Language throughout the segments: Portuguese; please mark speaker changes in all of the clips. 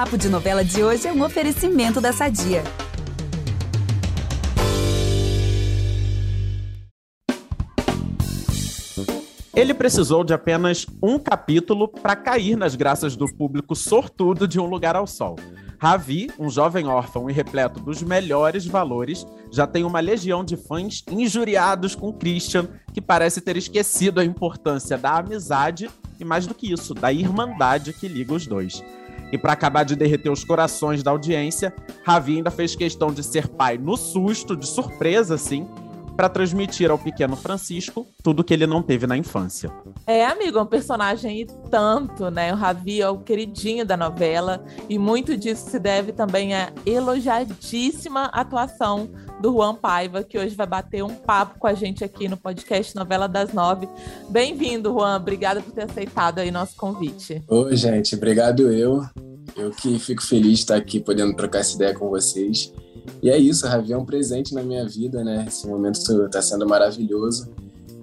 Speaker 1: Papo de Novela de hoje é um oferecimento da Sadia.
Speaker 2: Ele precisou de apenas um capítulo para cair nas graças do público sortudo de Um Lugar ao Sol. Ravi, um jovem órfão e repleto dos melhores valores, já tem uma legião de fãs injuriados com Christian, que parece ter esquecido a importância da amizade e, mais do que isso, da irmandade que liga os dois. E para acabar de derreter os corações da audiência, Ravi ainda fez questão de ser pai no susto, de surpresa, assim, para transmitir ao pequeno Francisco tudo que ele não teve na infância.
Speaker 3: É, amigo, é um personagem e tanto, né? O Ravi é o queridinho da novela e muito disso se deve também à elogiadíssima atuação do Juan Paiva, que hoje vai bater um papo com a gente aqui no podcast Novela das Nove. Bem-vindo, Juan. Obrigada por ter aceitado aí nosso convite.
Speaker 4: Oi, gente. Obrigado eu. Eu que fico feliz de estar aqui podendo trocar essa ideia com vocês. E é isso, a Ravi é um presente na minha vida, né? Esse momento está sendo maravilhoso.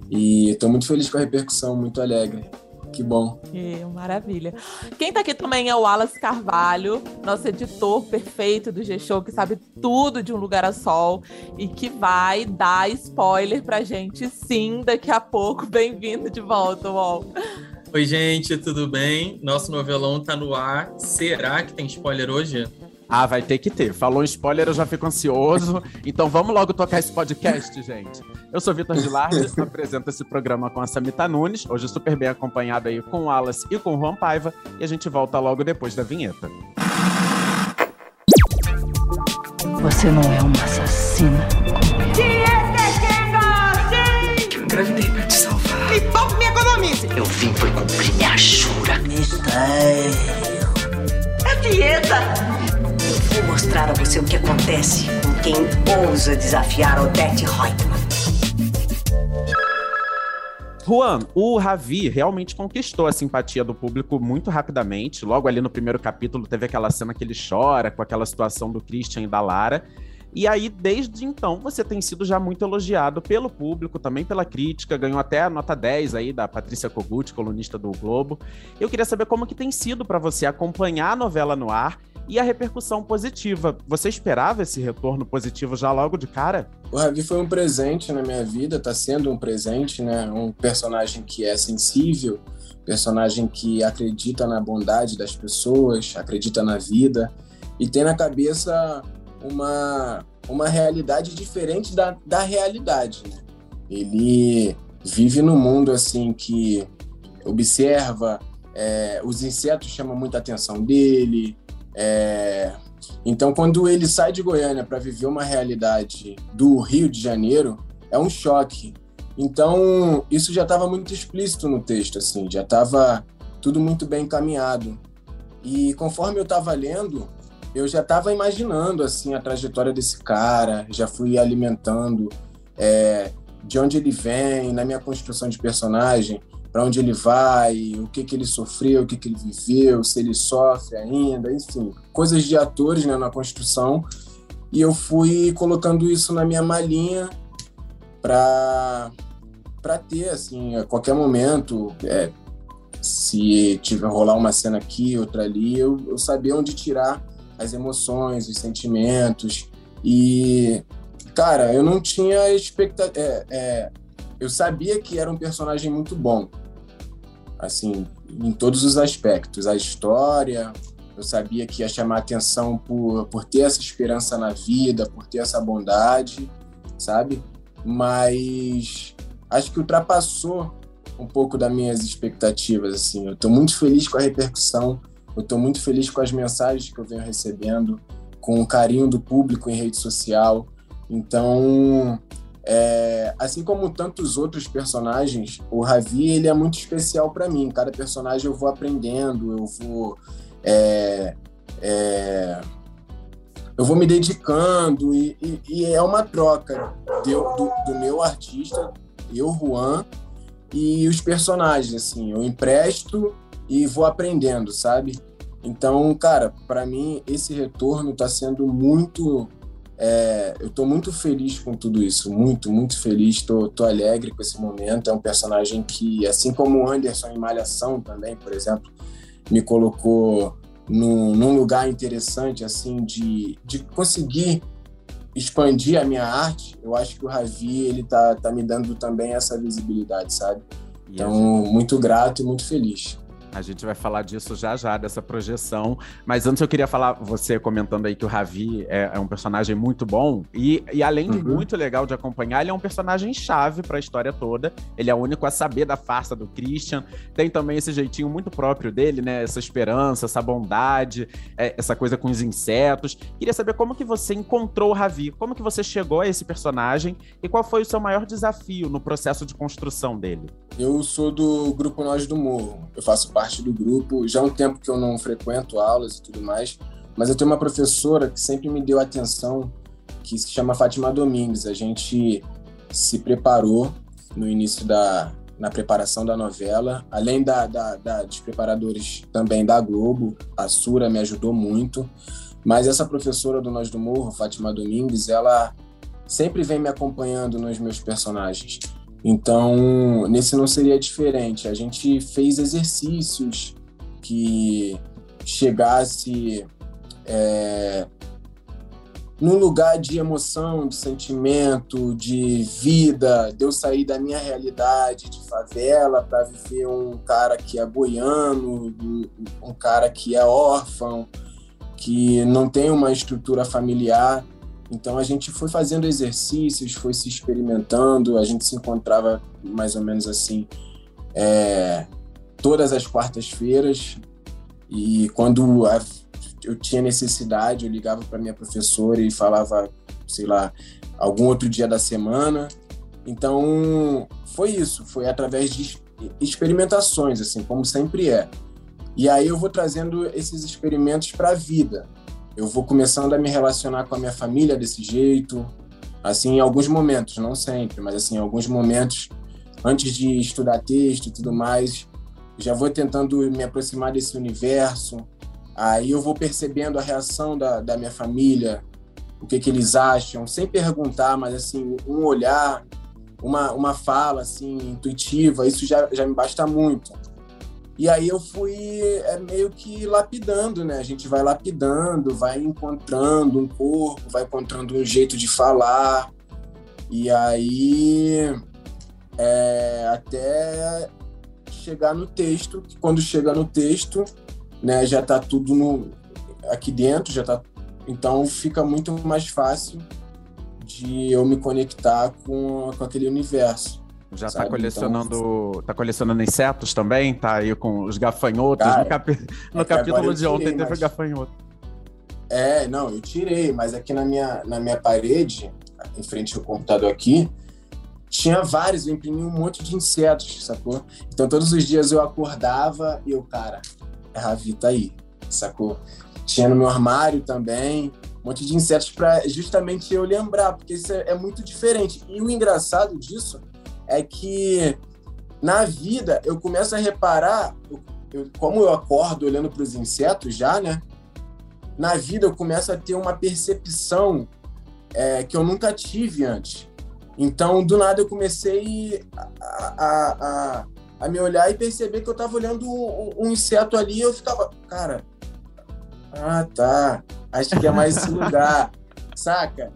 Speaker 4: E estou muito feliz com a repercussão, muito alegre. Que bom.
Speaker 3: É, maravilha. Quem está aqui também é o Wallace Carvalho, nosso editor perfeito do G-Show, que sabe tudo de Um Lugar a Sol e que vai dar spoiler pra gente, sim, daqui a pouco. Bem-vindo de volta, Wall.
Speaker 5: Oi, gente, tudo bem? Nosso novelão tá no ar. Será que tem spoiler hoje?
Speaker 2: Ah, vai ter que ter. Falou em spoiler, eu já fico ansioso. Então vamos logo tocar esse podcast, gente. Eu sou Vitor Gilardi, apresento esse programa com a Samita Nunes, hoje super bem acompanhado aí com o Alas e com o Juan Paiva, e a gente volta logo depois da vinheta.
Speaker 6: Você não é uma assassina
Speaker 7: Eu engravidei pra te salvar.
Speaker 8: Me poupe, me economize.
Speaker 7: Eu vim foi cumprir minha jura.
Speaker 8: Mistério.
Speaker 7: É dieta.
Speaker 6: Vou mostrar a você o que acontece com quem ousa desafiar Odette Reutemann.
Speaker 2: Juan, o Ravi realmente conquistou a simpatia do público muito rapidamente. Logo ali no primeiro capítulo teve aquela cena que ele chora com aquela situação do Christian e da Lara. E aí, desde então, você tem sido já muito elogiado pelo público, também pela crítica, ganhou até a nota 10 aí da Patrícia Kogut, colunista do Globo. Eu queria saber como que tem sido para você acompanhar a novela no ar e a repercussão positiva. Você esperava esse retorno positivo já logo de cara?
Speaker 4: O Ravi foi um presente na minha vida, está sendo um presente, né? Um personagem que é sensível, personagem que acredita na bondade das pessoas, acredita na vida e tem na cabeça uma, uma realidade diferente da, da realidade, né? Ele vive num mundo assim que observa, é, os insetos chamam muita atenção dele, é, então, quando ele sai de Goiânia para viver uma realidade do Rio de Janeiro, é um choque. Então, isso já estava muito explícito no texto, assim, já estava tudo muito bem encaminhado. E conforme eu estava lendo, eu já estava imaginando assim a trajetória desse cara, já fui alimentando é, de onde ele vem, na minha construção de personagem, para onde ele vai, o que, que ele sofreu, o que, que ele viveu, se ele sofre ainda, enfim, coisas de atores né, na construção. E eu fui colocando isso na minha malinha para para ter assim a qualquer momento é, se tiver rolar uma cena aqui outra ali eu, eu onde tirar as emoções os sentimentos e cara eu não tinha expectativa é, é, eu sabia que era um personagem muito bom assim, em todos os aspectos. A história, eu sabia que ia chamar atenção por, por ter essa esperança na vida, por ter essa bondade, sabe? Mas acho que ultrapassou um pouco das minhas expectativas, assim. Eu estou muito feliz com a repercussão, eu estou muito feliz com as mensagens que eu venho recebendo, com o carinho do público em rede social. Então, é, assim como tantos outros personagens, o Ravi ele é muito especial para mim. Cada personagem eu vou aprendendo, eu vou é, é, eu vou me dedicando e, e, e é uma troca do, do, do, meu artista, eu Juan e os personagens assim. Eu empresto e vou aprendendo, sabe? Então, cara, para mim esse retorno está sendo muito é, eu estou muito feliz com tudo isso, muito, muito feliz, estou alegre com esse momento. É um personagem que, assim como o Anderson em Malhação também, por exemplo, me colocou num, num lugar interessante, assim, de, de conseguir expandir a minha arte, eu acho que o Ravi, ele tá, tá me dando também essa visibilidade, sabe? Então, muito grato e muito feliz.
Speaker 2: A gente vai falar disso já já, dessa projeção. Mas antes eu queria falar, você comentando aí que o Ravi é, é um personagem muito bom. E, e além de uhum. muito legal de acompanhar, ele é um personagem chave para a história toda. Ele é o único a saber da farsa do Christian. Tem também esse jeitinho muito próprio dele, né? Essa esperança, essa bondade, é, essa coisa com os insetos. Queria saber como que você encontrou o Ravi, como que você chegou a esse personagem e qual foi o seu maior desafio no processo de construção dele.
Speaker 4: Eu sou do grupo Nós do Morro. Eu faço parte do grupo. Já há um tempo que eu não frequento aulas e tudo mais, mas eu tenho uma professora que sempre me deu atenção, que se chama Fátima Domingues. A gente se preparou no início da na preparação da novela, além da, da, da, dos preparadores também da Globo, a Sura me ajudou muito, mas essa professora do Nós do Morro, Fátima Domingues, ela sempre vem me acompanhando nos meus personagens. Então, nesse não seria diferente. A gente fez exercícios que chegasse é, lugar de emoção, de sentimento, de vida, de eu sair da minha realidade de favela para viver um cara que é goiano, um cara que é órfão, que não tem uma estrutura familiar. Então a gente foi fazendo exercícios, foi se experimentando, a gente se encontrava mais ou menos assim é, todas as quartas-feiras e quando a, eu tinha necessidade eu ligava para minha professora e falava, sei lá, algum outro dia da semana. Então foi isso, foi através de experimentações, assim como sempre é. E aí eu vou trazendo esses experimentos para a vida eu vou começando a me relacionar com a minha família desse jeito, assim, em alguns momentos, não sempre, mas assim, em alguns momentos, antes de estudar texto e tudo mais, já vou tentando me aproximar desse universo, aí eu vou percebendo a reação da, da minha família, o que, que eles acham, sem perguntar, mas assim, um olhar, uma, uma fala assim, intuitiva, isso já, já me basta muito. E aí eu fui é, meio que lapidando, né? A gente vai lapidando, vai encontrando um corpo, vai encontrando um jeito de falar. E aí é, até chegar no texto, quando chega no texto, né, já tá tudo no, aqui dentro, já tá. Então fica muito mais fácil de eu me conectar com, com aquele universo.
Speaker 2: Já está colecionando. Então, tá colecionando insetos também? Tá aí com os gafanhotos. Cara, no, no é capítulo de ontem tirei, teve mas... gafanhoto.
Speaker 4: É, não, eu tirei, mas aqui na minha, na minha parede, em frente ao computador aqui, tinha vários, eu imprimi um monte de insetos, sacou? Então todos os dias eu acordava e eu, cara, a Ravi tá aí, sacou? Tinha no meu armário também, um monte de insetos para justamente eu lembrar, porque isso é, é muito diferente. E o engraçado disso é que na vida eu começo a reparar, eu, como eu acordo olhando para os insetos já, né? Na vida eu começo a ter uma percepção é, que eu nunca tive antes. Então, do nada, eu comecei a, a, a, a me olhar e perceber que eu estava olhando um, um, inseto ali e eu ficava, cara, ah, tá, acho que é mais esse lugar saca?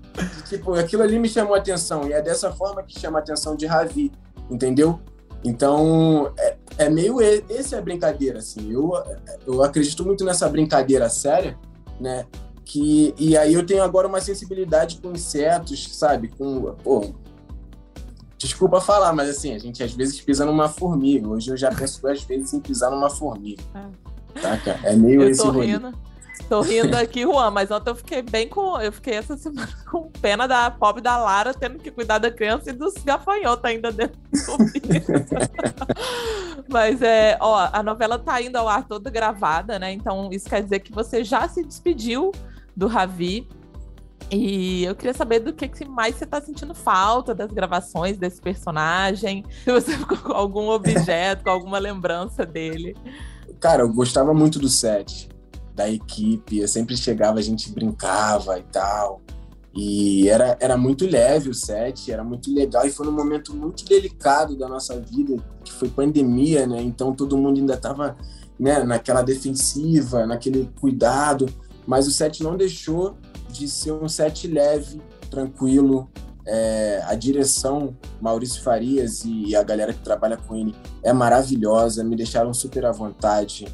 Speaker 4: Tipo, aquilo ali me chamou a atenção e é dessa forma que chama a atenção de Ravi, entendeu? Então, é, é meio esse é a brincadeira, assim. Eu, eu acredito muito nessa brincadeira séria, né? Que, e aí eu tenho agora uma sensibilidade com insetos, sabe? Com, pô, desculpa falar, mas assim, a gente às vezes pisa numa formiga. Hoje eu já penso duas vezes em pisar numa formiga. É. Saca? É meio
Speaker 3: eu
Speaker 4: esse rolê.
Speaker 3: Tô rindo aqui, Juan, mas ontem eu fiquei bem com. Eu fiquei essa semana com pena da pobre da Lara tendo que cuidar da criança e dos gafanhotos ainda dentro do Mas é, ó, a novela tá indo ao ar toda gravada, né? Então isso quer dizer que você já se despediu do Ravi. E eu queria saber do que, que mais você tá sentindo falta das gravações desse personagem. Se você ficou com algum objeto, com alguma lembrança dele.
Speaker 4: Cara, eu gostava muito do set da equipe. Eu sempre chegava, a gente brincava e tal. E era, era muito leve o set, era muito legal. E foi num momento muito delicado da nossa vida, que foi pandemia, né? Então todo mundo ainda estava né, naquela defensiva, naquele cuidado, mas o set não deixou de ser um set leve, tranquilo. É, a direção, Maurício Farias e a galera que trabalha com ele é maravilhosa, me deixaram super à vontade.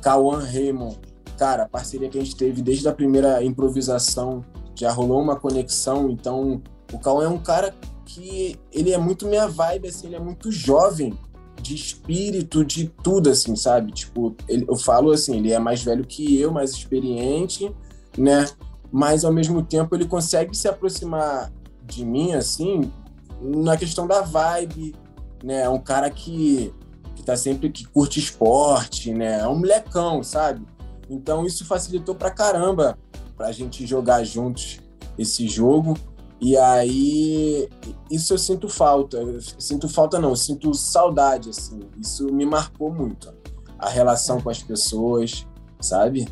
Speaker 4: Cauã Raymond, cara, a parceria que a gente teve desde a primeira improvisação já rolou uma conexão, então o Cauã é um cara que ele é muito minha vibe, assim, ele é muito jovem, de espírito, de tudo, assim, sabe? Tipo, ele, eu falo assim, ele é mais velho que eu, mais experiente, né? Mas ao mesmo tempo ele consegue se aproximar de mim, assim, na questão da vibe, né? É um cara que, que tá sempre, que curte esporte, né? É um molecão, sabe? Então isso facilitou pra caramba pra gente jogar juntos esse jogo. E aí, isso eu sinto falta. Eu sinto falta não, eu sinto saudade, assim. Isso me marcou muito. A relação com as pessoas, sabe?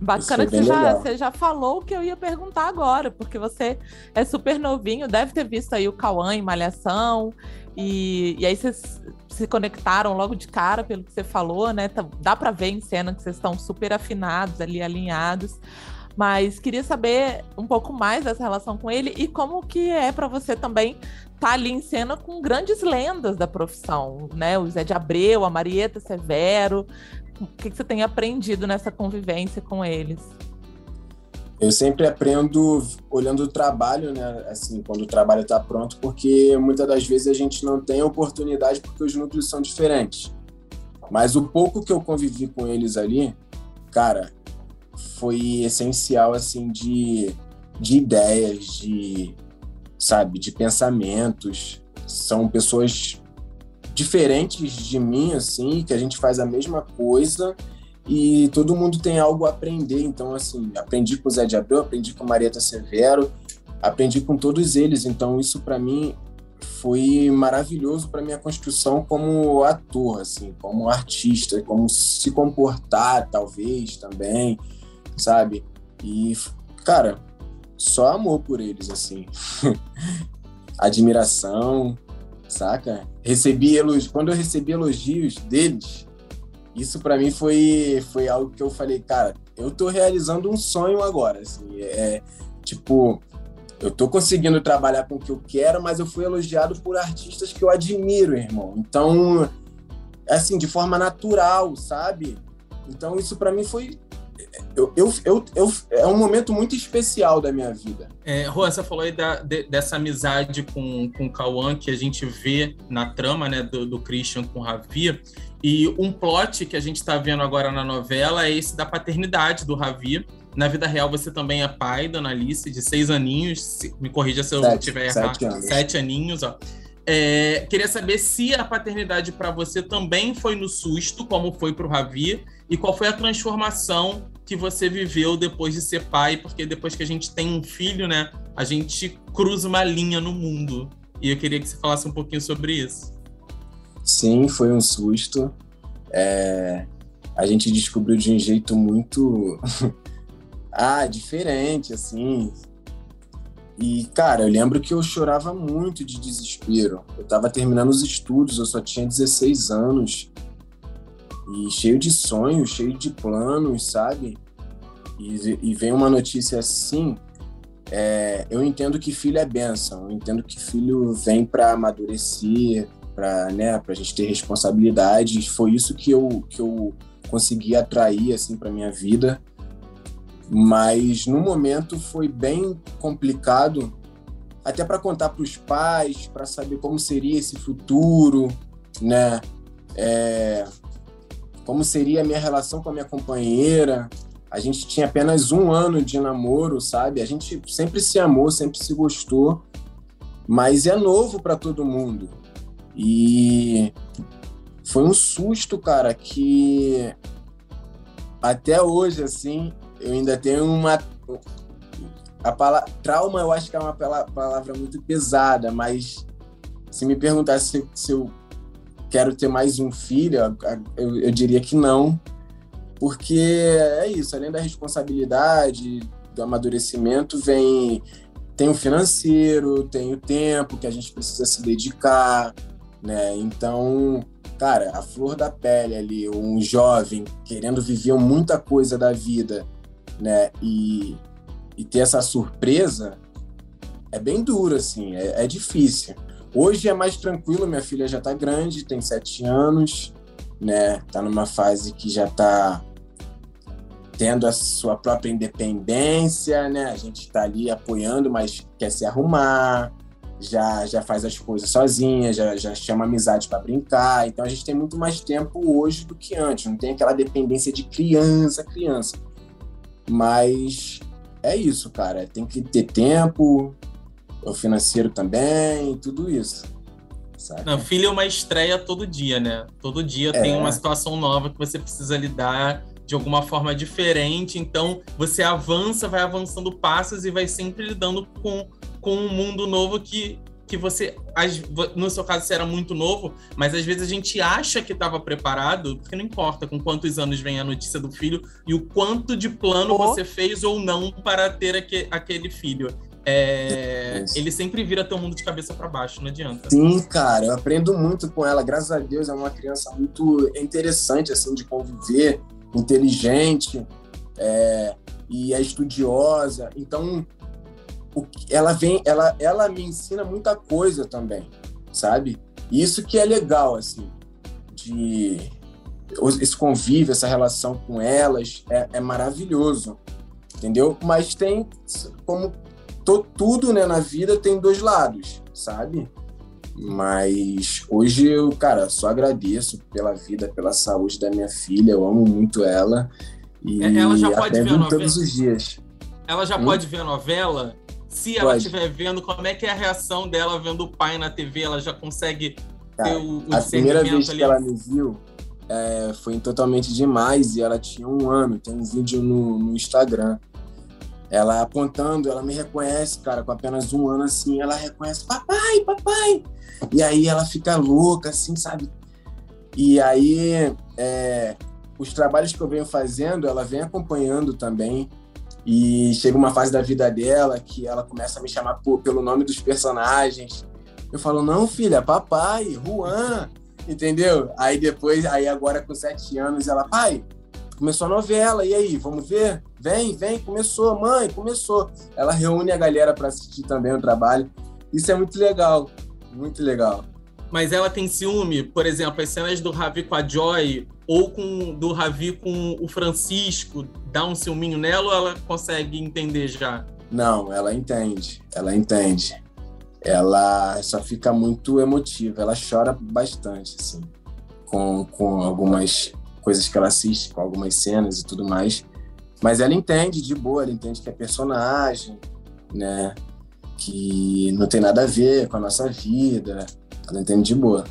Speaker 3: Bacana que você já, você já, falou o que eu ia perguntar agora, porque você é super novinho, deve ter visto aí o Cauã em Malhação, e, e aí vocês se conectaram logo de cara pelo que você falou, né? Tá, dá para ver em cena que vocês estão super afinados ali, alinhados. Mas queria saber um pouco mais dessa relação com ele e como que é para você também estar tá ali em cena com grandes lendas da profissão, né? O Zé de Abreu, a Marieta Severo. O que, que você tem aprendido nessa convivência com eles?
Speaker 4: Eu sempre aprendo olhando o trabalho, né? Assim, quando o trabalho está pronto, porque muitas das vezes a gente não tem oportunidade porque os núcleos são diferentes. Mas o pouco que eu convivi com eles ali, cara, foi essencial assim de, de ideias, de sabe, de pensamentos. São pessoas diferentes de mim assim, que a gente faz a mesma coisa e todo mundo tem algo a aprender. Então assim, aprendi com o Zé de Abreu, aprendi com Marieta Severo, aprendi com todos eles. Então isso para mim foi maravilhoso para minha construção como ator, assim, como artista, como se comportar, talvez também sabe? E, cara, só amor por eles, assim. Admiração, saca? Recebi elogios. Quando eu recebi elogios deles, isso para mim foi, foi algo que eu falei, cara, eu tô realizando um sonho agora, assim. É, tipo, eu tô conseguindo trabalhar com o que eu quero, mas eu fui elogiado por artistas que eu admiro, irmão. Então, assim, de forma natural, sabe? Então, isso para mim foi eu, eu, eu, eu, é um momento muito especial da minha vida.
Speaker 5: É, você falou aí da, de, dessa amizade com, com o Cauã que a gente vê na trama né, do, do Christian com o Ravi. E um plot que a gente está vendo agora na novela é esse da paternidade do Ravi. Na vida real, você também é pai da Annalise, de seis aninhos. Me corrija se eu estiver errado. Sete, anos. sete aninhos, ó. É, queria saber se a paternidade para você também foi no susto, como foi para o Ravi, e qual foi a transformação que você viveu depois de ser pai, porque depois que a gente tem um filho, né, a gente cruza uma linha no mundo. E eu queria que você falasse um pouquinho sobre isso.
Speaker 4: Sim, foi um susto. É... A gente descobriu de um jeito muito. ah, diferente, assim. E, cara, eu lembro que eu chorava muito de desespero. Eu tava terminando os estudos, eu só tinha 16 anos. E cheio de sonhos, cheio de planos, sabe? E, e vem uma notícia assim. É, eu entendo que filho é bênção, eu entendo que filho vem para amadurecer, para né, a gente ter responsabilidades. Foi isso que eu, que eu consegui atrair assim, para minha vida mas no momento foi bem complicado, até para contar para os pais, para saber como seria esse futuro, né? É, como seria a minha relação com a minha companheira. A gente tinha apenas um ano de namoro, sabe? A gente sempre se amou, sempre se gostou, mas é novo para todo mundo. E foi um susto, cara, que até hoje, assim, eu ainda tenho uma. A palavra, trauma eu acho que é uma palavra muito pesada, mas se me perguntasse se, se eu quero ter mais um filho, eu, eu diria que não, porque é isso, além da responsabilidade, do amadurecimento, vem tem o financeiro, tem o tempo que a gente precisa se dedicar, né? Então, cara, a flor da pele ali, um jovem querendo viver muita coisa da vida, né? E, e ter essa surpresa é bem duro, assim, é, é difícil. Hoje é mais tranquilo, minha filha já tá grande, tem sete anos, né? Tá numa fase que já tá tendo a sua própria independência, né? A gente tá ali apoiando, mas quer se arrumar, já já faz as coisas sozinha, já, já chama amizade para brincar. Então a gente tem muito mais tempo hoje do que antes, não tem aquela dependência de criança, criança. Mas é isso, cara, tem que ter tempo, o financeiro também, tudo isso. Sabe?
Speaker 5: Não, filho é uma estreia todo dia, né? Todo dia é. tem uma situação nova que você precisa lidar de alguma forma diferente. Então, você avança, vai avançando passos e vai sempre lidando com, com um mundo novo que, que você. No seu caso, você era muito novo, mas às vezes a gente acha que estava preparado, porque não importa com quantos anos vem a notícia do filho e o quanto de plano oh. você fez ou não para ter aquele, aquele filho. É, ele sempre vira teu mundo de cabeça para baixo, não adianta.
Speaker 4: Sim, cara, eu aprendo muito com ela. Graças a Deus, é uma criança muito interessante, assim, de conviver, inteligente, é, e é estudiosa. Então, o, ela vem, ela, ela me ensina muita coisa também, sabe? Isso que é legal, assim, de esse convívio, essa relação com elas é, é maravilhoso, entendeu? Mas tem, como tudo né, na vida tem dois lados, sabe? Mas hoje eu, cara, só agradeço pela vida, pela saúde da minha filha. Eu amo muito ela. E
Speaker 5: é, ela já pode ver a novela.
Speaker 4: todos os dias.
Speaker 5: Ela já hum? pode ver a novela? Se ela estiver vendo, como é que é a reação dela vendo o pai na TV? Ela já consegue cara, ter o, o
Speaker 4: A primeira vez ali? que ela me viu é, foi totalmente demais e ela tinha um ano. Tem um vídeo no, no Instagram ela apontando, ela me reconhece, cara, com apenas um ano assim, ela reconhece, papai, papai. E aí ela fica louca, assim, sabe? E aí é, os trabalhos que eu venho fazendo, ela vem acompanhando também. E chega uma fase da vida dela que ela começa a me chamar por, pelo nome dos personagens. Eu falo, não, filha, papai, Juan, entendeu? Aí depois, aí agora com sete anos, ela, pai, começou a novela, e aí, vamos ver? Vem, vem, começou, mãe, começou. Ela reúne a galera para assistir também o trabalho. Isso é muito legal, muito legal.
Speaker 5: Mas ela tem ciúme, por exemplo, as cenas do Ravi com a Joy ou com do Ravi com o Francisco, dá um ciúminho nela ou ela consegue entender já?
Speaker 4: Não, ela entende, ela entende. Ela só fica muito emotiva, ela chora bastante, assim, com, com algumas coisas que ela assiste, com algumas cenas e tudo mais. Mas ela entende de boa, ela entende que é personagem, né? Que não tem nada a ver com a nossa vida. Ela entende de boa.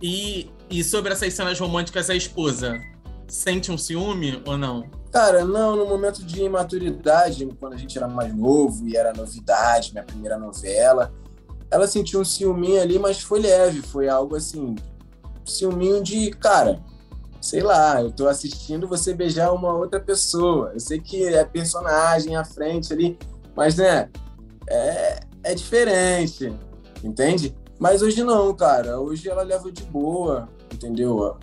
Speaker 5: E, e sobre essas cenas românticas, a esposa sente um ciúme ou não?
Speaker 4: Cara, não, no momento de imaturidade, quando a gente era mais novo e era novidade, minha primeira novela, ela sentiu um ciúminho ali, mas foi leve, foi algo assim, ciúminho de, cara, sei lá, eu tô assistindo você beijar uma outra pessoa. Eu sei que é personagem à frente ali, mas né, é, é diferente, entende? Mas hoje não, cara. Hoje ela leva de boa, entendeu?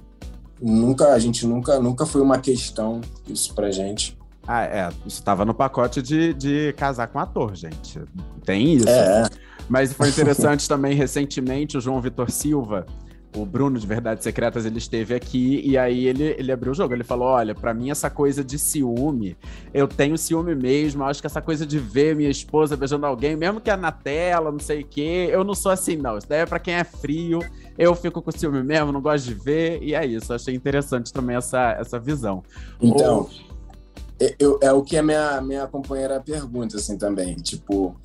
Speaker 4: Nunca, a gente nunca, nunca foi uma questão isso pra gente.
Speaker 2: Ah, é. Isso tava no pacote de, de casar com ator, gente. Tem isso.
Speaker 4: É.
Speaker 2: Mas foi interessante também, recentemente, o João Vitor Silva, o Bruno de Verdades Secretas, ele esteve aqui e aí ele, ele abriu o jogo. Ele falou: Olha, para mim, essa coisa de ciúme, eu tenho ciúme mesmo. Acho que essa coisa de ver minha esposa beijando alguém, mesmo que é na tela, não sei o quê, eu não sou assim, não. Isso daí é pra quem é frio. Eu fico com ciúme mesmo, não gosto de ver. E é isso. Achei interessante também essa, essa visão.
Speaker 4: Então, é, eu, é o que a minha, minha companheira pergunta, assim, também. Tipo,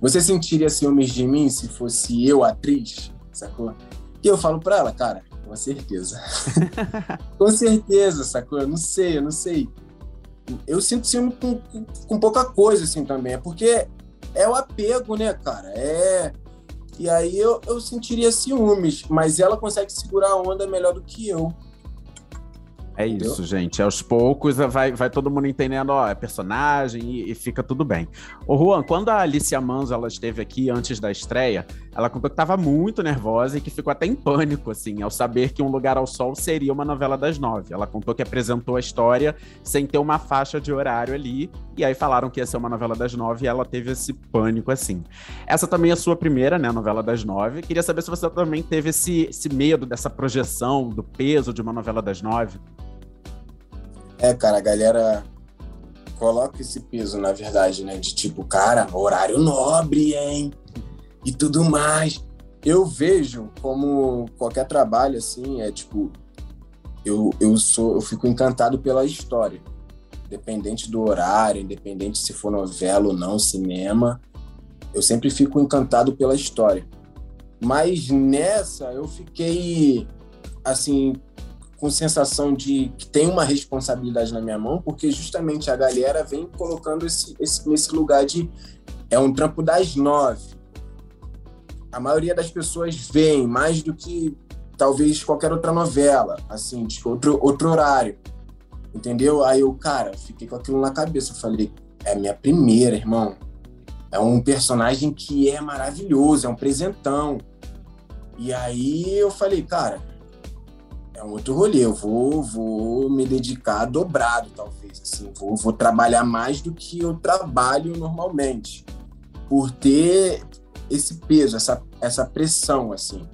Speaker 4: você sentiria ciúmes de mim se fosse eu atriz? Sacou? E eu falo pra ela, cara, com certeza. com certeza, sacou? Eu não sei, eu não sei. Eu sinto ciúme com, com, com, pouca coisa, assim, também. É porque é o apego, né, cara? É. E aí eu, eu sentiria ciúmes, mas ela consegue segurar a onda melhor do que eu.
Speaker 2: É
Speaker 4: Entendeu?
Speaker 2: isso, gente. Aos poucos vai, vai todo mundo entendendo, ó, é personagem e, e fica tudo bem. Ô, Juan, quando a Alicia Manso ela esteve aqui antes da estreia, ela contou que estava muito nervosa e que ficou até em pânico, assim, ao saber que Um Lugar ao Sol seria uma novela das nove. Ela contou que apresentou a história sem ter uma faixa de horário ali, e aí falaram que ia ser uma novela das nove e ela teve esse pânico, assim. Essa também é a sua primeira, né, novela das nove. Queria saber se você também teve esse, esse medo dessa projeção, do peso de uma novela das nove.
Speaker 4: É, cara, a galera coloca esse peso, na verdade, né? De tipo, cara, horário nobre, hein? E tudo mais. Eu vejo como qualquer trabalho, assim, é tipo, eu, eu sou, eu fico encantado pela história. Independente do horário, independente se for novela ou não, cinema, eu sempre fico encantado pela história. Mas nessa eu fiquei assim com sensação de que tem uma responsabilidade na minha mão, porque justamente a galera vem colocando esse, esse nesse lugar de é um trampo das nove. A maioria das pessoas vem mais do que talvez qualquer outra novela, assim, de outro, outro horário. Entendeu? Aí eu, cara, fiquei com aquilo na cabeça. Eu falei, é a minha primeira, irmão. É um personagem que é maravilhoso, é um presentão. E aí eu falei, cara, é um outro rolê. Eu vou, vou me dedicar dobrado, talvez. Assim, vou, vou trabalhar mais do que eu trabalho normalmente, por ter esse peso, essa, essa pressão, assim,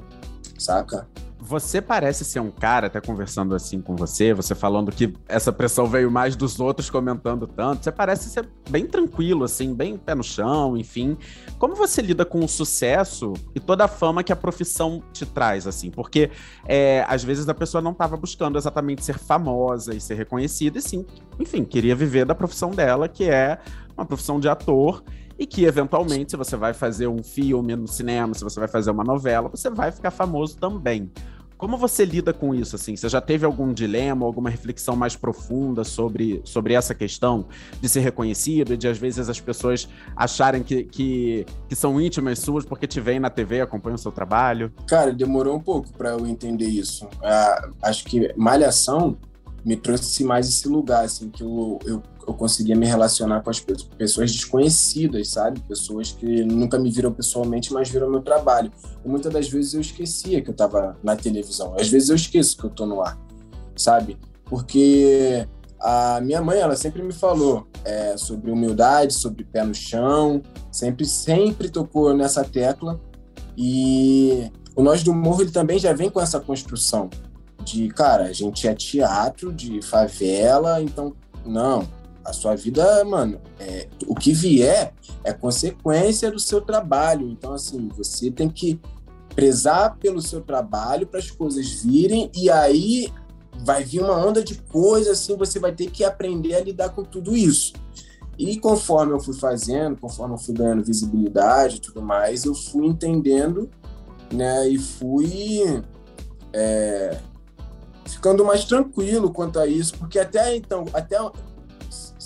Speaker 4: saca?
Speaker 2: Você parece ser um cara, até conversando assim com você, você falando que essa pressão veio mais dos outros comentando tanto. Você parece ser bem tranquilo, assim, bem pé no chão, enfim. Como você lida com o sucesso e toda a fama que a profissão te traz, assim? Porque é, às vezes a pessoa não estava buscando exatamente ser famosa e ser reconhecida, e sim, enfim, queria viver da profissão dela, que é uma profissão de ator e que eventualmente, se você vai fazer um filme no cinema, se você vai fazer uma novela, você vai ficar famoso também. Como você lida com isso, assim? Você já teve algum dilema, alguma reflexão mais profunda sobre, sobre essa questão de ser reconhecido e de, às vezes, as pessoas acharem que, que, que são íntimas suas porque te veem na TV, acompanham o seu trabalho?
Speaker 4: Cara, demorou um pouco para eu entender isso. Ah, acho que Malhação me trouxe mais esse lugar, assim, que eu, eu, eu conseguia me relacionar com as pessoas desconhecidas, sabe? Pessoas que nunca me viram pessoalmente, mas viram meu trabalho. E muitas das vezes eu esquecia que eu estava na televisão. Às vezes eu esqueço que eu estou no ar, sabe? Porque a minha mãe, ela sempre me falou é, sobre humildade, sobre pé no chão, sempre, sempre tocou nessa tecla. E o Nós do Morro, ele também já vem com essa construção de, cara, a gente é teatro de favela, então, não, a sua vida, mano, é, o que vier é consequência do seu trabalho. Então, assim, você tem que prezar pelo seu trabalho para as coisas virem e aí vai vir uma onda de coisas, assim, você vai ter que aprender a lidar com tudo isso. E conforme eu fui fazendo, conforme eu fui ganhando visibilidade e tudo mais, eu fui entendendo, né, e fui é, ficando mais tranquilo quanto a isso, porque até então, até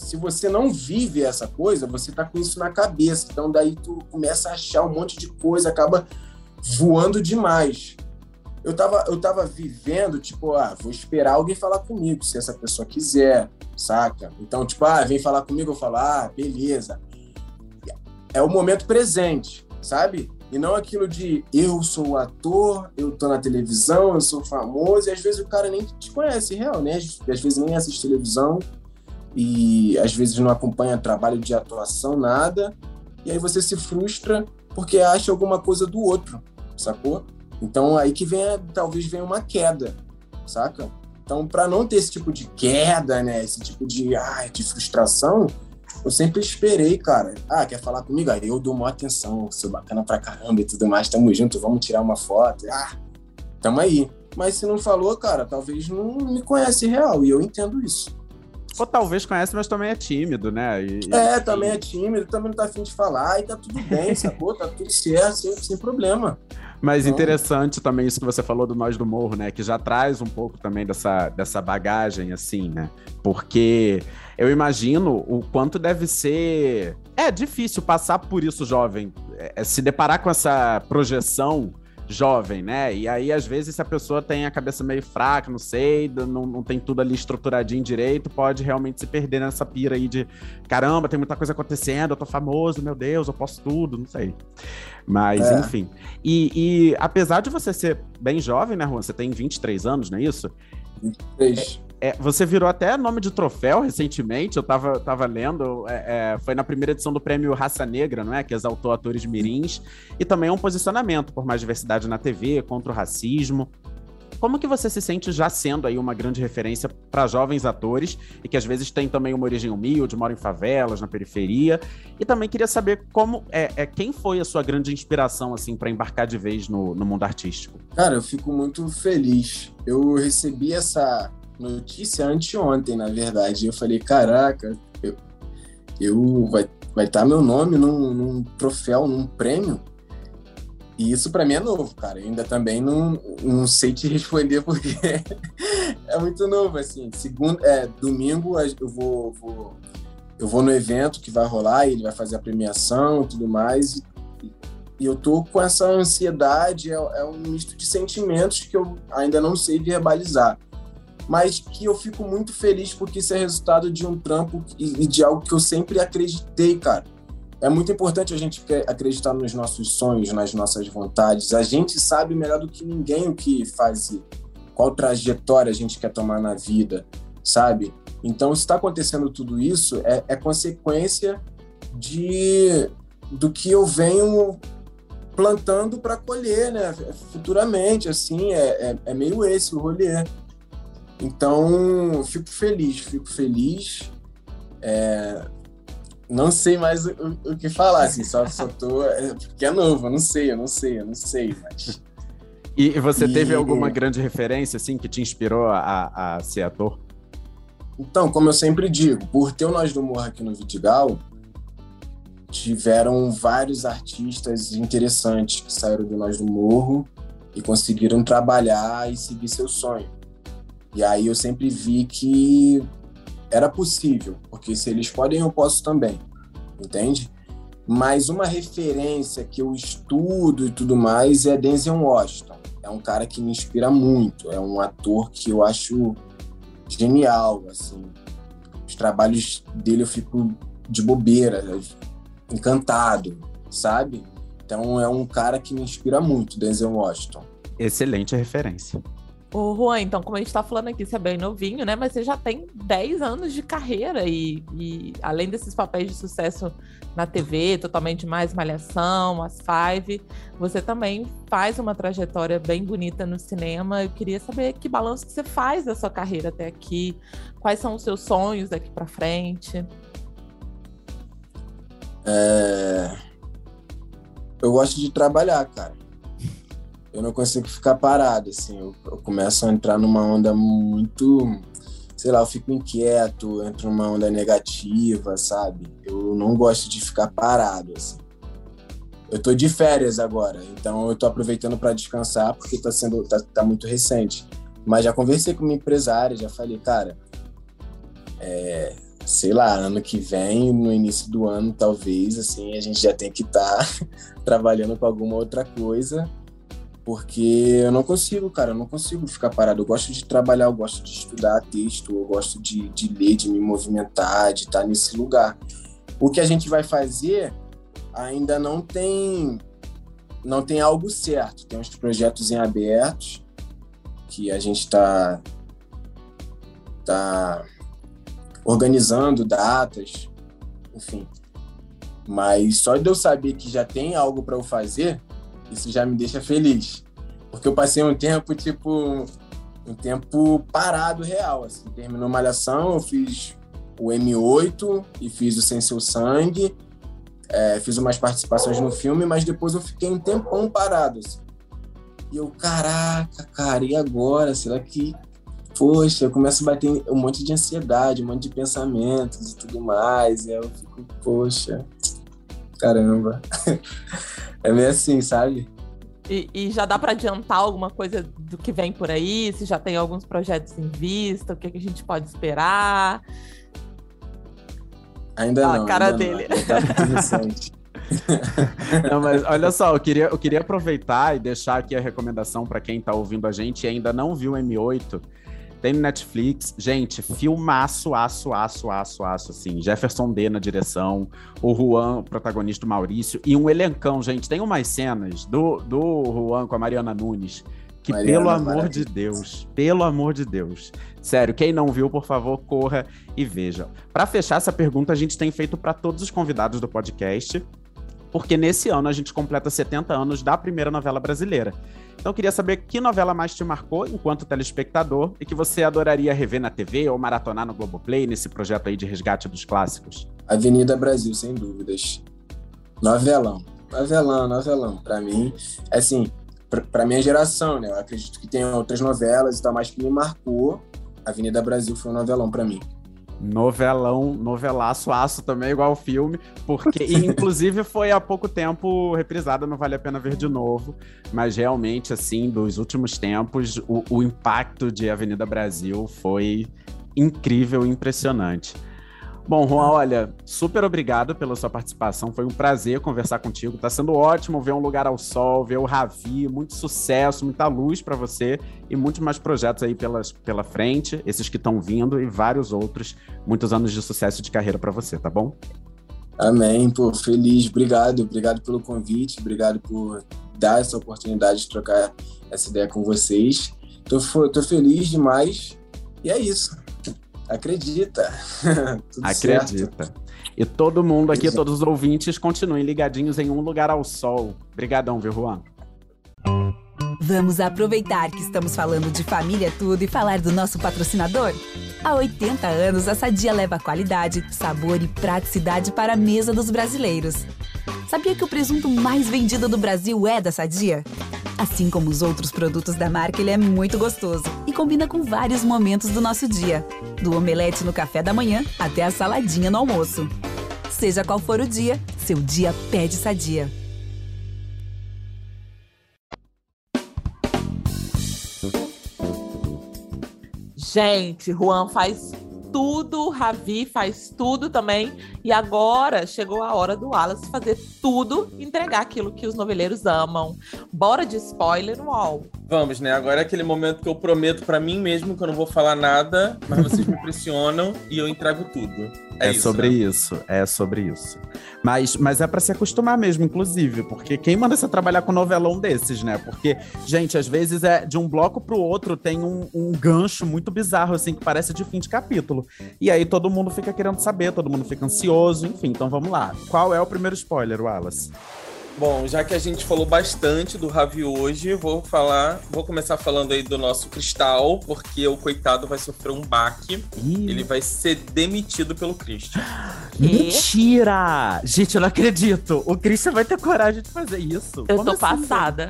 Speaker 4: se você não vive essa coisa, você tá com isso na cabeça. Então daí tu começa a achar um monte de coisa, acaba voando demais. Eu tava, eu tava vivendo, tipo, ah, vou esperar alguém falar comigo, se essa pessoa quiser, saca? Então, tipo, ah, vem falar comigo, eu falo, ah, beleza. É o momento presente, sabe? E não aquilo de eu sou ator, eu tô na televisão, eu sou famoso, e às vezes o cara nem te conhece, real, né? Às vezes nem assiste televisão, e às vezes não acompanha trabalho de atuação, nada, e aí você se frustra porque acha alguma coisa do outro, sacou? Então aí que vem, talvez venha uma queda, saca? Então, para não ter esse tipo de queda, né, esse tipo de, ai, de frustração, eu sempre esperei, cara. Ah, quer falar comigo? Aí eu dou uma atenção, sou bacana pra caramba e tudo mais, tamo junto, vamos tirar uma foto. Ah, tamo aí. Mas se não falou, cara, talvez não me conhece real, e eu entendo isso.
Speaker 2: Ou talvez conhece, mas também é tímido, né? E,
Speaker 4: é, e... também é tímido, também não tá afim de falar, e tá tudo bem, sacou? Tá tudo certo, sem, sem problema.
Speaker 2: Mas então... interessante também isso que você falou do Nós do Morro, né? Que já traz um pouco também dessa, dessa bagagem, assim, né? Porque eu imagino o quanto deve ser. É difícil passar por isso, jovem. É, se deparar com essa projeção jovem, né? E aí, às vezes, se a pessoa tem a cabeça meio fraca, não sei, não, não tem tudo ali estruturadinho direito, pode realmente se perder nessa pira aí de caramba, tem muita coisa acontecendo, eu tô famoso, meu Deus, eu posso tudo, não sei. Mas, é. enfim. E, e, apesar de você ser bem jovem, né, Juan? Você tem 23 anos, não é isso?
Speaker 4: 23.
Speaker 2: É, você virou até nome de troféu recentemente, eu tava, tava lendo, é, é, foi na primeira edição do prêmio Raça Negra, não é? Que exaltou atores mirins, e também é um posicionamento por mais diversidade na TV, contra o racismo. Como que você se sente já sendo aí uma grande referência para jovens atores e que às vezes tem também uma origem humilde, moram em favelas, na periferia? E também queria saber como é, é quem foi a sua grande inspiração assim para embarcar de vez no, no mundo artístico?
Speaker 4: Cara, eu fico muito feliz. Eu recebi essa notícia anteontem, na verdade. Eu falei, caraca, eu, eu vai vai estar tá meu nome num, num, troféu, num prêmio. E isso para mim é novo, cara. Eu ainda também não, não sei te responder porque é muito novo, assim. Segundo, é, domingo eu vou, vou, eu vou no evento que vai rolar, ele vai fazer a premiação e tudo mais. E, e eu tô com essa ansiedade, é, é um misto de sentimentos que eu ainda não sei verbalizar mas que eu fico muito feliz porque isso é resultado de um trampo e de algo que eu sempre acreditei, cara. É muito importante a gente acreditar nos nossos sonhos, nas nossas vontades. A gente sabe melhor do que ninguém o que fazer, qual trajetória a gente quer tomar na vida, sabe? Então, se está acontecendo tudo isso, é, é consequência de do que eu venho plantando para colher, né? Futuramente, assim, é, é, é meio esse o rolê. Então, fico feliz, fico feliz. É, não sei mais o, o, que falar, assim, só, só tô. É, porque é novo, eu não sei, eu não sei, eu não sei, mas.
Speaker 2: E, você e, teve alguma grande referência, assim, que te inspirou a, a ser ator?
Speaker 4: Então, como eu sempre digo, por ter o Nós do Morro aqui no Vidigal, tiveram vários artistas interessantes que saíram do Nós do Morro e conseguiram trabalhar e seguir seu sonho. E aí eu sempre vi que era possível, porque se eles podem, eu posso também, entende? Mas uma referência que eu estudo e tudo mais é Denzel Washington. É um cara que me inspira muito, é um ator que eu acho genial, assim. Os trabalhos dele eu fico de bobeira, encantado, sabe? Então é um cara que me inspira muito, Denzel Washington.
Speaker 2: Excelente referência.
Speaker 3: O Juan, então, como a gente tá falando aqui, você é bem novinho, né? Mas você já tem 10 anos de carreira e, e além desses papéis de sucesso na TV, totalmente mais malhação, as Five, você também faz uma trajetória bem bonita no cinema. Eu queria saber que balanço que você faz da sua carreira até aqui, quais são os seus sonhos daqui para frente.
Speaker 4: É... Eu gosto de trabalhar, cara eu não consigo ficar parado, assim, eu, eu, começo a entrar numa onda muito, sei lá, eu fico inquieto, entro numa onda negativa, sabe? Eu não gosto de ficar parado, assim. Eu tô de férias agora, então eu tô aproveitando para descansar porque tá sendo tá, tá, muito recente. Mas já conversei com minha empresária, já falei, cara, é, sei lá, ano que vem, no início do ano, talvez, assim, a gente já tem que estar tá trabalhando com alguma outra coisa porque eu não consigo, cara, eu não consigo ficar parado. Eu gosto de trabalhar, eu gosto de estudar texto, eu gosto de, de ler, de me movimentar, de estar nesse lugar. O que a gente vai fazer ainda não tem não tem algo certo. Tem uns projetos em abertos que a gente está tá organizando datas, enfim. Mas só de eu saber que já tem algo para eu fazer, isso já me deixa feliz. Porque eu passei um tempo, tipo, um tempo parado real, assim. Terminou Malhação, eu fiz o M8 e fiz o Sem Seu Sangue, é, fiz umas participações no filme, mas depois eu fiquei um tempão parado, assim. E eu, caraca, cara, e agora? Será que... Poxa, eu começo a bater um monte de ansiedade, um monte de pensamentos e tudo mais, e eu fico, poxa, caramba. É meio assim, sabe?
Speaker 3: E, e já dá para adiantar alguma coisa do que vem por aí? Se já tem alguns projetos em vista, o que, que a gente pode esperar?
Speaker 4: Ainda ah, não.
Speaker 3: A cara dele.
Speaker 4: Não. Tá.
Speaker 2: Não, mas olha só, eu queria, eu queria aproveitar e deixar aqui a recomendação para quem tá ouvindo a gente e ainda não viu M8. Tem no Netflix, gente, filmaço, aço, aço, aço, aço, assim. Jefferson D na direção, o Juan, o protagonista, o Maurício, e um elencão, gente. Tem umas cenas do, do Juan com a Mariana Nunes, que
Speaker 4: Mariana,
Speaker 2: pelo amor de Deus, pelo amor de Deus. Sério, quem não viu, por favor, corra e veja. Para fechar essa pergunta, a gente tem feito para todos os convidados do podcast, porque nesse ano a gente completa 70 anos da primeira novela brasileira. Então queria saber que novela mais te marcou enquanto telespectador e que você adoraria rever na TV ou maratonar no Globoplay nesse projeto aí de resgate dos clássicos.
Speaker 4: Avenida Brasil, sem dúvidas. Novelão. Novelão, novelão. Pra mim, assim, pra minha geração, né? Eu acredito que tem outras novelas e tal, mas que me marcou, Avenida Brasil foi um novelão pra mim.
Speaker 2: Novelão, novelaço, aço também, igual o filme, porque e, inclusive foi há pouco tempo reprisada, não vale a pena ver de novo, mas realmente, assim, dos últimos tempos, o, o impacto de Avenida Brasil foi incrível, impressionante. Bom, Juan, olha, super obrigado pela sua participação. Foi um prazer conversar contigo. Tá sendo ótimo ver um lugar ao sol, ver o Ravi, muito sucesso, muita luz para você e muitos mais projetos aí pelas, pela frente, esses que estão vindo e vários outros. Muitos anos de sucesso de carreira para você, tá bom?
Speaker 4: Amém, pô, feliz, obrigado, obrigado pelo convite, obrigado por dar essa oportunidade de trocar essa ideia com vocês. Tô, tô feliz demais e é isso. Acredita. Tudo certo.
Speaker 2: Acredita. E todo mundo aqui,
Speaker 4: Exato.
Speaker 2: todos os ouvintes, continuem ligadinhos em Um Lugar ao Sol. Obrigadão, viu, Juan?
Speaker 1: Vamos aproveitar que estamos falando de família tudo e falar do nosso patrocinador? Há 80 anos, a Sadia leva qualidade, sabor e praticidade para a mesa dos brasileiros. Sabia que o presunto mais vendido do Brasil é da Sadia? Assim como os outros produtos da marca, ele é muito gostoso e combina com vários momentos do nosso dia. Do omelete no café da manhã até a saladinha no almoço. Seja qual for o dia, seu dia pede Sadia.
Speaker 3: Gente, Juan faz tudo, Ravi faz tudo também. E agora chegou a hora do Wallace fazer tudo, entregar aquilo que os noveleiros amam. Bora de spoiler wall.
Speaker 5: Vamos, né? Agora é aquele momento que eu prometo pra mim mesmo que eu não vou falar nada, mas vocês me pressionam e eu entrego tudo. É,
Speaker 2: É,
Speaker 5: isso,
Speaker 2: sobre
Speaker 5: né?
Speaker 2: isso, é sobre isso. Mas, mas é pra se acostumar mesmo, inclusive, porque quem manda você trabalhar com novelão desses, né? Porque, gente, às vezes é de um bloco pro outro tem um, um gancho muito bizarro, assim, que parece de fim de capítulo. E aí todo mundo fica querendo saber, todo mundo fica ansioso, enfim. Então vamos lá. Qual é o primeiro spoiler, Wallace?
Speaker 5: Bom, já que a gente falou bastante do Ravi hoje, vou falar, vou começar falando aí do nosso Cristal, porque o coitado vai sofrer um baque.
Speaker 2: Ih,
Speaker 5: Ele vai ser demitido pelo Christian.
Speaker 2: Mentira! Gente, eu não acredito. O Christian vai ter coragem de fazer isso.
Speaker 3: Eu
Speaker 2: Como
Speaker 3: tô
Speaker 2: assim,
Speaker 3: passada.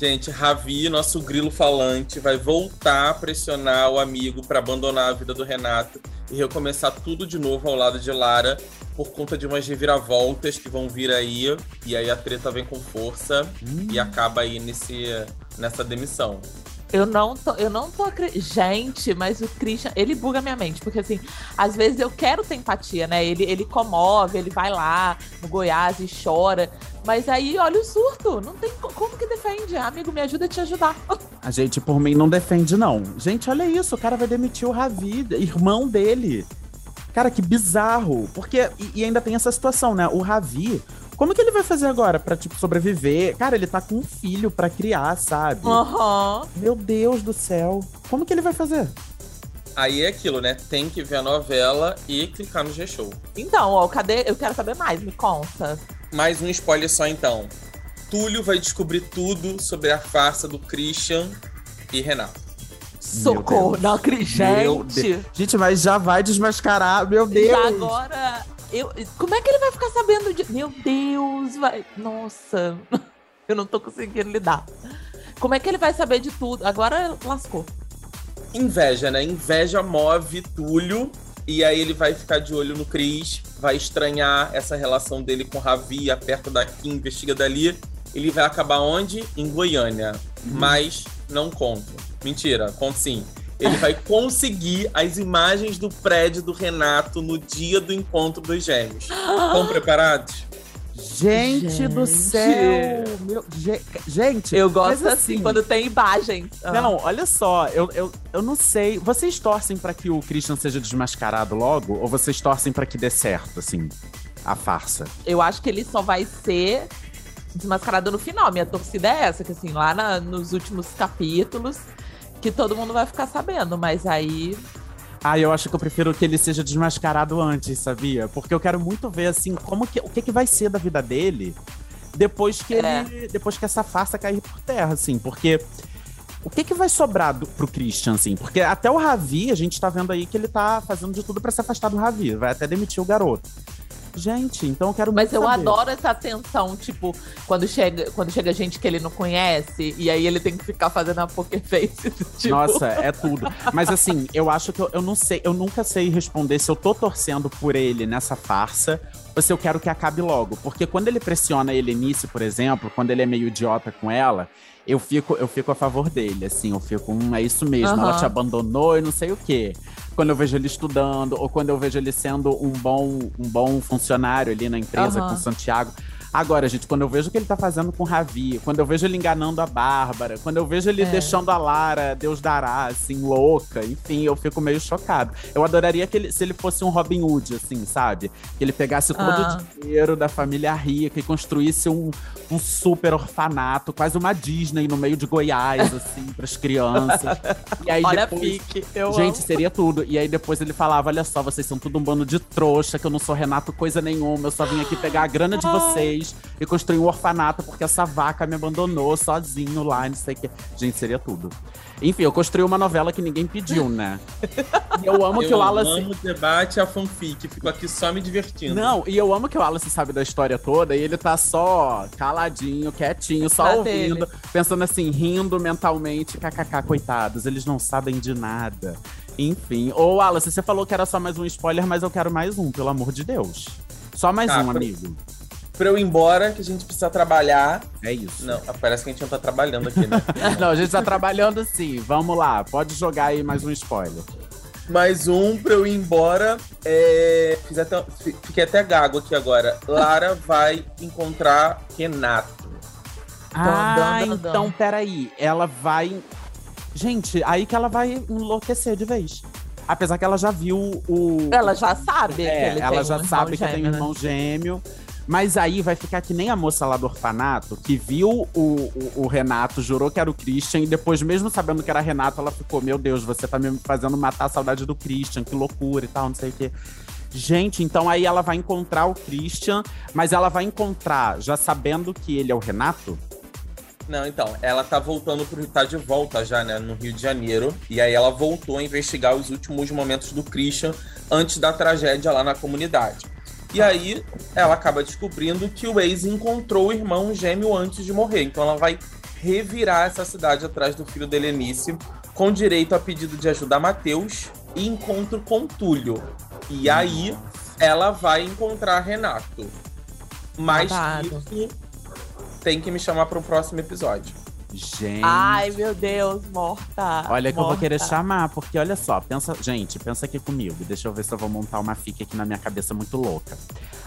Speaker 5: Gente, Ravi, nosso grilo falante, vai voltar a pressionar o amigo pra abandonar a vida do Renato e recomeçar tudo de novo ao lado de Lara por conta de umas reviravoltas que vão vir aí. E aí a treta vem com força e acaba aí nesse, nessa demissão.
Speaker 3: Eu não tô, eu não tô acreditando. Gente, mas o Christian, ele buga minha mente, porque assim, às vezes eu quero ter empatia, né? Ele, ele comove, ele vai lá no Goiás e chora. Mas aí, olha o surto. Não tem co- como que defende. Amigo, me ajuda a te ajudar.
Speaker 2: A gente, por mim, não defende, não. Gente, olha isso. O cara vai demitir o Ravi, irmão dele. Cara, que bizarro. Porque, e, e ainda tem essa situação, né? O Ravi, como que ele vai fazer agora pra, tipo, sobreviver? Cara, ele tá com um filho pra criar, sabe?
Speaker 3: Aham.
Speaker 2: Meu Deus do céu. Como que ele vai fazer?
Speaker 5: Aí é aquilo, né? Tem que ver a novela e clicar no G-Show.
Speaker 3: Então, ó, cadê? Eu quero saber mais, me conta.
Speaker 5: Mais um spoiler só então. Túlio vai descobrir tudo sobre a farsa do Christian e Renato.
Speaker 3: Socorro, não acredito. Gente,
Speaker 2: mas já vai desmascarar. Meu Deus.
Speaker 3: e agora. Eu, como é que ele vai ficar sabendo de. Meu Deus, vai. Nossa, eu não tô conseguindo lidar. Como é que ele vai saber de tudo? Agora lascou.
Speaker 5: Inveja, né? Inveja move Túlio. E aí ele vai ficar de olho no Cris, vai estranhar essa relação dele com Ravi, aperta daqui, investiga dali. Ele vai acabar onde? Em Goiânia. Mas não conto. Mentira, conto sim. Ele vai conseguir as imagens do prédio do Renato no dia do encontro dos gêmeos. Estão preparados?
Speaker 2: Gente, do
Speaker 3: Gente.
Speaker 2: céu! Meu, ge- gente,
Speaker 3: Eu gosto
Speaker 2: mas
Speaker 3: assim, quando tem imagens. Ah.
Speaker 2: Não, olha só, eu, eu, eu não sei. Vocês torcem pra que o Christian seja desmascarado logo? Ou vocês torcem pra que dê certo, assim, a farsa?
Speaker 3: Eu acho que ele só vai ser desmascarado no final. Minha torcida é essa, que assim, lá na- nos últimos capítulos, que todo mundo vai ficar sabendo. Mas aí.
Speaker 2: Ah, eu acho que eu prefiro que ele seja desmascarado antes, sabia? Porque eu quero muito ver, assim, como que, o que, que vai ser da vida dele depois que
Speaker 3: É.
Speaker 2: ele. Depois que essa farsa cair por terra, assim, porque. O que, que vai sobrar do, pro Christian, assim? Porque até o Ravi, a gente tá vendo aí que ele tá fazendo de tudo pra se afastar do Ravi. Vai até demitir o garoto. Gente, então eu quero
Speaker 3: Mas eu
Speaker 2: saber.
Speaker 3: adoro essa tensão, tipo, quando chega, quando chega gente que ele não conhece, e aí ele tem que ficar fazendo a poker face. Tipo,
Speaker 2: Nossa, é tudo. Mas assim, eu acho que eu, eu não sei, eu nunca sei responder se eu tô torcendo por ele nessa farsa ou se eu quero que acabe logo. Porque quando ele pressiona a Helenice, por exemplo, quando ele é meio idiota com ela, eu fico, eu fico a favor dele, assim, eu fico, hum, é isso mesmo,
Speaker 3: Aham.
Speaker 2: ela te abandonou e não sei o quê. Quando eu vejo ele estudando, ou quando eu vejo ele sendo um bom, um bom funcionário ali na empresa
Speaker 3: Aham.
Speaker 2: com o Santiago. Agora, gente, quando eu vejo o que ele tá fazendo com o Ravi, quando eu vejo ele enganando a Bárbara, quando eu vejo ele
Speaker 3: É.
Speaker 2: deixando a Lara, Deus dará, assim, louca, enfim, eu fico meio chocado. Eu adoraria que ele, se ele fosse um Robin Hood, assim, sabe? Que ele pegasse todo
Speaker 3: Ah.
Speaker 2: o dinheiro da família rica e construísse um, um super orfanato, quase uma Disney no meio de Goiás, assim, pras crianças. E aí
Speaker 3: Olha,
Speaker 2: depois...
Speaker 3: fique. Eu
Speaker 2: Gente,
Speaker 3: amo.
Speaker 2: seria tudo. E aí depois ele falava: olha só, vocês são tudo um bando de trouxa, que eu não sou Renato coisa nenhuma, eu só vim aqui pegar a grana de vocês e construir um orfanato porque essa vaca me abandonou sozinho lá, não sei o que. Gente, seria tudo. Enfim, eu construí uma novela que ninguém pediu, né? E eu amo que
Speaker 5: Eu
Speaker 2: o Wallace.
Speaker 5: amo o debate e a fanfic. Fico aqui só me divertindo.
Speaker 2: Não, e eu amo que o Wallace sabe da história toda e ele tá só caladinho, quietinho, só
Speaker 3: Na
Speaker 2: ouvindo,
Speaker 3: dele.
Speaker 2: pensando assim, rindo mentalmente, kkk, coitados, eles não sabem de nada. Enfim. Ô, Wallace, você falou que era só mais um spoiler, mas eu quero mais um, pelo amor de Deus. Só mais
Speaker 5: Tá,
Speaker 2: um,
Speaker 5: pra-
Speaker 2: amigo.
Speaker 5: Pra eu ir embora, que a gente precisa trabalhar.
Speaker 2: É isso.
Speaker 5: Não, parece que a gente não tá trabalhando aqui, né?
Speaker 2: Não, a gente tá trabalhando sim. Vamos lá, pode jogar aí mais um spoiler.
Speaker 5: Mais um pra eu ir embora. É... Fiz até... fi- Fiquei até gago aqui agora. Lara vai encontrar Renato.
Speaker 2: Ah,
Speaker 3: dun, dun, dun.
Speaker 2: então peraí. Ela vai. Gente, aí que ela vai enlouquecer de vez. Apesar que ela já viu o.
Speaker 3: Ela já sabe que
Speaker 2: É,
Speaker 3: ele
Speaker 2: ela
Speaker 3: tem
Speaker 2: já
Speaker 3: um
Speaker 2: sabe que
Speaker 3: irmão
Speaker 2: tem um
Speaker 3: gêmeo, né?
Speaker 2: irmão gêmeo. Mas aí vai ficar que nem a moça lá do orfanato, que viu o, o, o Renato, jurou que era o Christian, e depois, mesmo sabendo que era Renato, ela ficou: Meu Deus, você tá me fazendo matar a saudade do Christian, que loucura e tal, não sei o quê. Gente, então aí ela vai encontrar o Christian, mas ela vai encontrar já sabendo que ele é o Renato?
Speaker 5: Não, então, ela tá voltando pro. tá de volta já, né, no Rio de Janeiro. E aí ela voltou a investigar os últimos momentos do Christian antes da tragédia lá na comunidade. E aí ela acaba descobrindo que o ex encontrou o irmão gêmeo antes de morrer. Então ela vai revirar essa cidade atrás do filho da Helenice, com direito a pedido de ajuda a Matheus e encontro com Túlio. E aí ela vai encontrar Renato. Mas isso tem que me chamar para o próximo episódio.
Speaker 2: Gente.
Speaker 3: Ai, meu Deus, morta.
Speaker 2: Olha que eu vou
Speaker 3: morta.
Speaker 2: querer chamar, porque olha só, pensa, gente, pensa aqui comigo. Deixa eu ver se eu vou montar uma fica aqui na minha cabeça muito louca.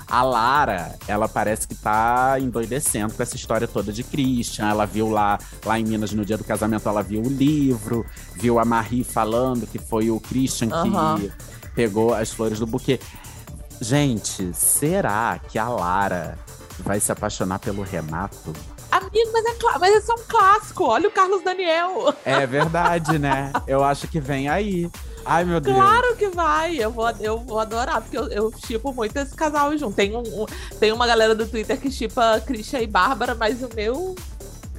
Speaker 2: A Lara, ela parece que tá endoidecendo com essa história toda de Christian. Ela viu lá, lá em Minas no dia do casamento, ela viu o livro, viu a Marie falando que foi o Christian
Speaker 3: Aham.
Speaker 2: que pegou as flores do buquê. Gente, será que a Lara vai se apaixonar pelo Renato?
Speaker 3: Amigo, mas é, mas é um clássico. Olha o Carlos Daniel.
Speaker 2: É verdade, né? Eu acho que vem aí. Ai, meu Deus.
Speaker 3: Claro que vai. Eu vou, eu vou adorar, porque eu, eu chipo muito esse casal junto. Tem, um, um- tem uma galera do Twitter que chipa Christian e Bárbara, mas o meu.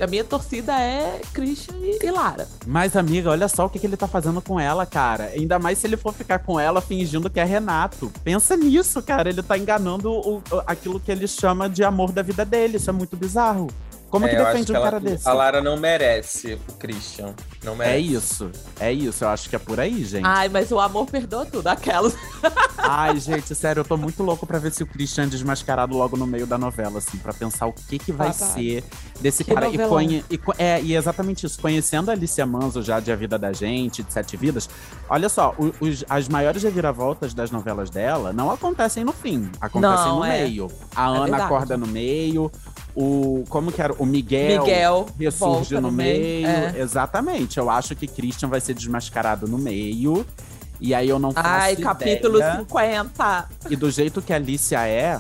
Speaker 3: A minha torcida é Christian e, Lara.
Speaker 2: Mas, amiga, olha só o que, que ele tá fazendo com ela, cara. Ainda mais se ele for ficar com ela fingindo que é Renato. Pensa nisso, cara. Ele tá enganando o- o- aquilo que ele chama de amor da vida dele. Isso é muito bizarro. Como
Speaker 5: É,
Speaker 2: que
Speaker 5: acho
Speaker 2: defende um
Speaker 5: ela-
Speaker 2: cara desse?
Speaker 5: A Lara não merece o Christian. Não
Speaker 2: É
Speaker 5: merece.
Speaker 2: isso. É isso. Eu acho que é por aí, gente.
Speaker 3: Ai, mas o amor perdoa tudo. Aquelas.
Speaker 2: Ai, gente, sério, eu tô muito louco pra ver se o Christian é desmascarado logo no meio da novela, assim, pra pensar o que que vai
Speaker 3: Babado.
Speaker 2: ser desse
Speaker 3: Que
Speaker 2: cara. E, conhe- e é, e exatamente isso, conhecendo a Alicia Manso já de A Vida da Gente, de Sete Vidas, olha só, os- as maiores reviravoltas das novelas dela não acontecem no fim, acontecem
Speaker 3: Não,
Speaker 2: no
Speaker 3: é.
Speaker 2: meio. A
Speaker 3: É
Speaker 2: Ana
Speaker 3: verdade.
Speaker 2: acorda no meio, o. Como que era? O Miguel.
Speaker 3: Miguel
Speaker 2: ressurge
Speaker 3: volta
Speaker 2: no meio.
Speaker 3: É.
Speaker 2: Exatamente. Eu acho que Christian vai ser desmascarado no meio. E aí eu não faço
Speaker 3: Ai, capítulo
Speaker 2: ideia.
Speaker 3: 50.
Speaker 2: E do jeito que a Alicia é,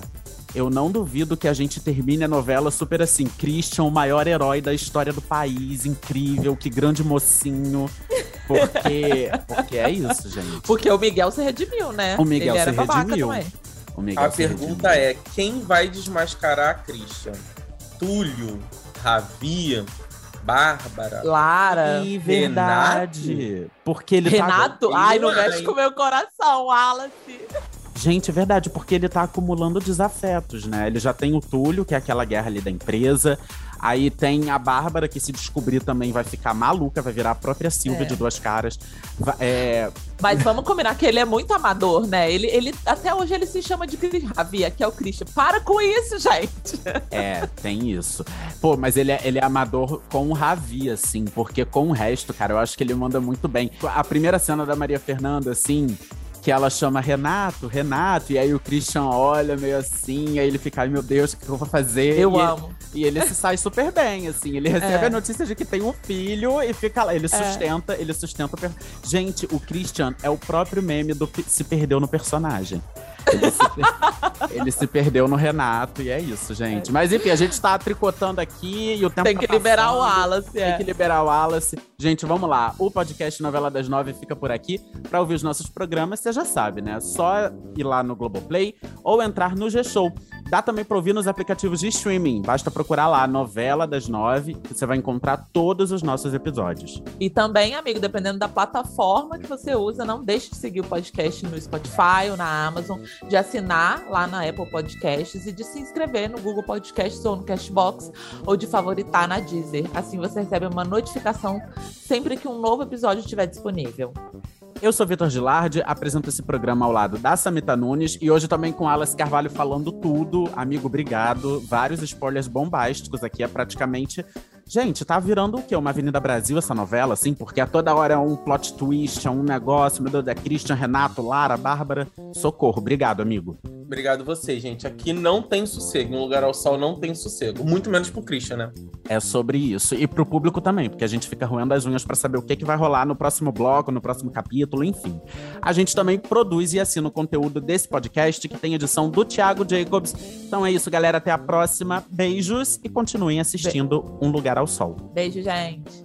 Speaker 2: eu não duvido que a gente termine a novela super assim. Christian, o maior herói da história do país, incrível, que grande mocinho. Porque, porque é isso, gente.
Speaker 3: Porque o Miguel se redimiu, né?
Speaker 2: O Miguel
Speaker 3: Ele era
Speaker 2: se
Speaker 3: babaca
Speaker 2: redimiu.
Speaker 3: também.
Speaker 2: O Miguel
Speaker 9: A
Speaker 2: se
Speaker 9: pergunta
Speaker 2: redimiu.
Speaker 9: é: quem vai desmascarar a Christian? Túlio, Ravi, Bárbara?
Speaker 3: Lara.
Speaker 2: Ih, verdade. Porque ele
Speaker 3: Renato?
Speaker 2: tá.
Speaker 3: Ai, não mexe com o meu coração, Wallace.
Speaker 2: Gente, é verdade, porque ele tá acumulando desafetos, né? Ele já tem o Túlio, que é aquela guerra ali da empresa. Aí tem a Bárbara, que se descobrir também vai ficar maluca, vai virar a própria Silvia
Speaker 3: É.
Speaker 2: de duas caras. É,
Speaker 3: Mas vamos combinar que ele é muito amador, né? Ele, ele até hoje ele se chama de Ravi, que é o Christian. Para com isso, gente.
Speaker 2: é, tem isso. Pô, mas ele é, ele é amador com o Ravi, assim, porque com o resto, cara, eu acho que ele manda muito bem. A primeira cena da Maria Fernanda, assim. Que ela chama Renato, Renato, e aí o Christian olha meio assim, aí ele fica, ai meu Deus, o que eu vou fazer?
Speaker 3: Eu
Speaker 2: E ele-
Speaker 3: amo.
Speaker 2: E ele se sai super bem, assim. Ele recebe
Speaker 3: É.
Speaker 2: a notícia de que tem um filho e fica lá. Ele sustenta, ele sustenta. Gente, o Christian é o próprio meme do pe- se perdeu no personagem. Ele se, per- ele se perdeu no Renato e é isso, gente. Mas enfim, a gente tá tricotando aqui e o tempo
Speaker 3: Tem
Speaker 2: tá
Speaker 3: que liberar o. Wallace.
Speaker 2: Tem
Speaker 3: É.
Speaker 2: que liberar o Wallace. Gente, vamos lá. O podcast Novela das Nove fica por aqui. Pra ouvir os nossos programas, você já sabe, né? Só ir lá no Globoplay ou entrar no G-Show. Dá também pra ouvir nos aplicativos de streaming. Basta procurar lá Novela das Nove, que você vai encontrar todos os nossos episódios.
Speaker 3: E também, amigo, dependendo da plataforma que você usa, não deixe de seguir o podcast no Spotify ou na Amazon, de assinar lá na Apple Podcasts e de se inscrever no Google Podcasts ou no Cashbox ou de favoritar na Deezer. Assim você recebe uma notificação sempre que um novo episódio estiver disponível.
Speaker 2: Eu sou Vitor Gilardi, apresento esse programa ao lado da Samita Nunes e hoje também com Alice Carvalho falando tudo. Amigo, obrigado. Vários spoilers bombásticos aqui, é praticamente. Gente, tá virando o quê? Uma Avenida Brasil essa novela, assim? Porque a toda hora é um plot twist, é um negócio. Meu Deus, é Christian, Renato, Lara, Bárbara. Socorro, obrigado, amigo.
Speaker 9: Obrigado você, gente. Aqui não tem sossego. Em lugar ao sol não tem sossego. Muito menos pro Christian, né?
Speaker 2: É sobre isso. E pro público também, porque a gente fica roendo as unhas pra saber o que, que vai rolar no próximo bloco, no próximo capítulo, enfim. A gente também produz e assina o conteúdo desse podcast, que tem edição do Thiago Jacobs. Então é isso, galera. Até a próxima. Beijos e continuem assistindo Um Lugar ao Sol.
Speaker 3: Beijo, gente.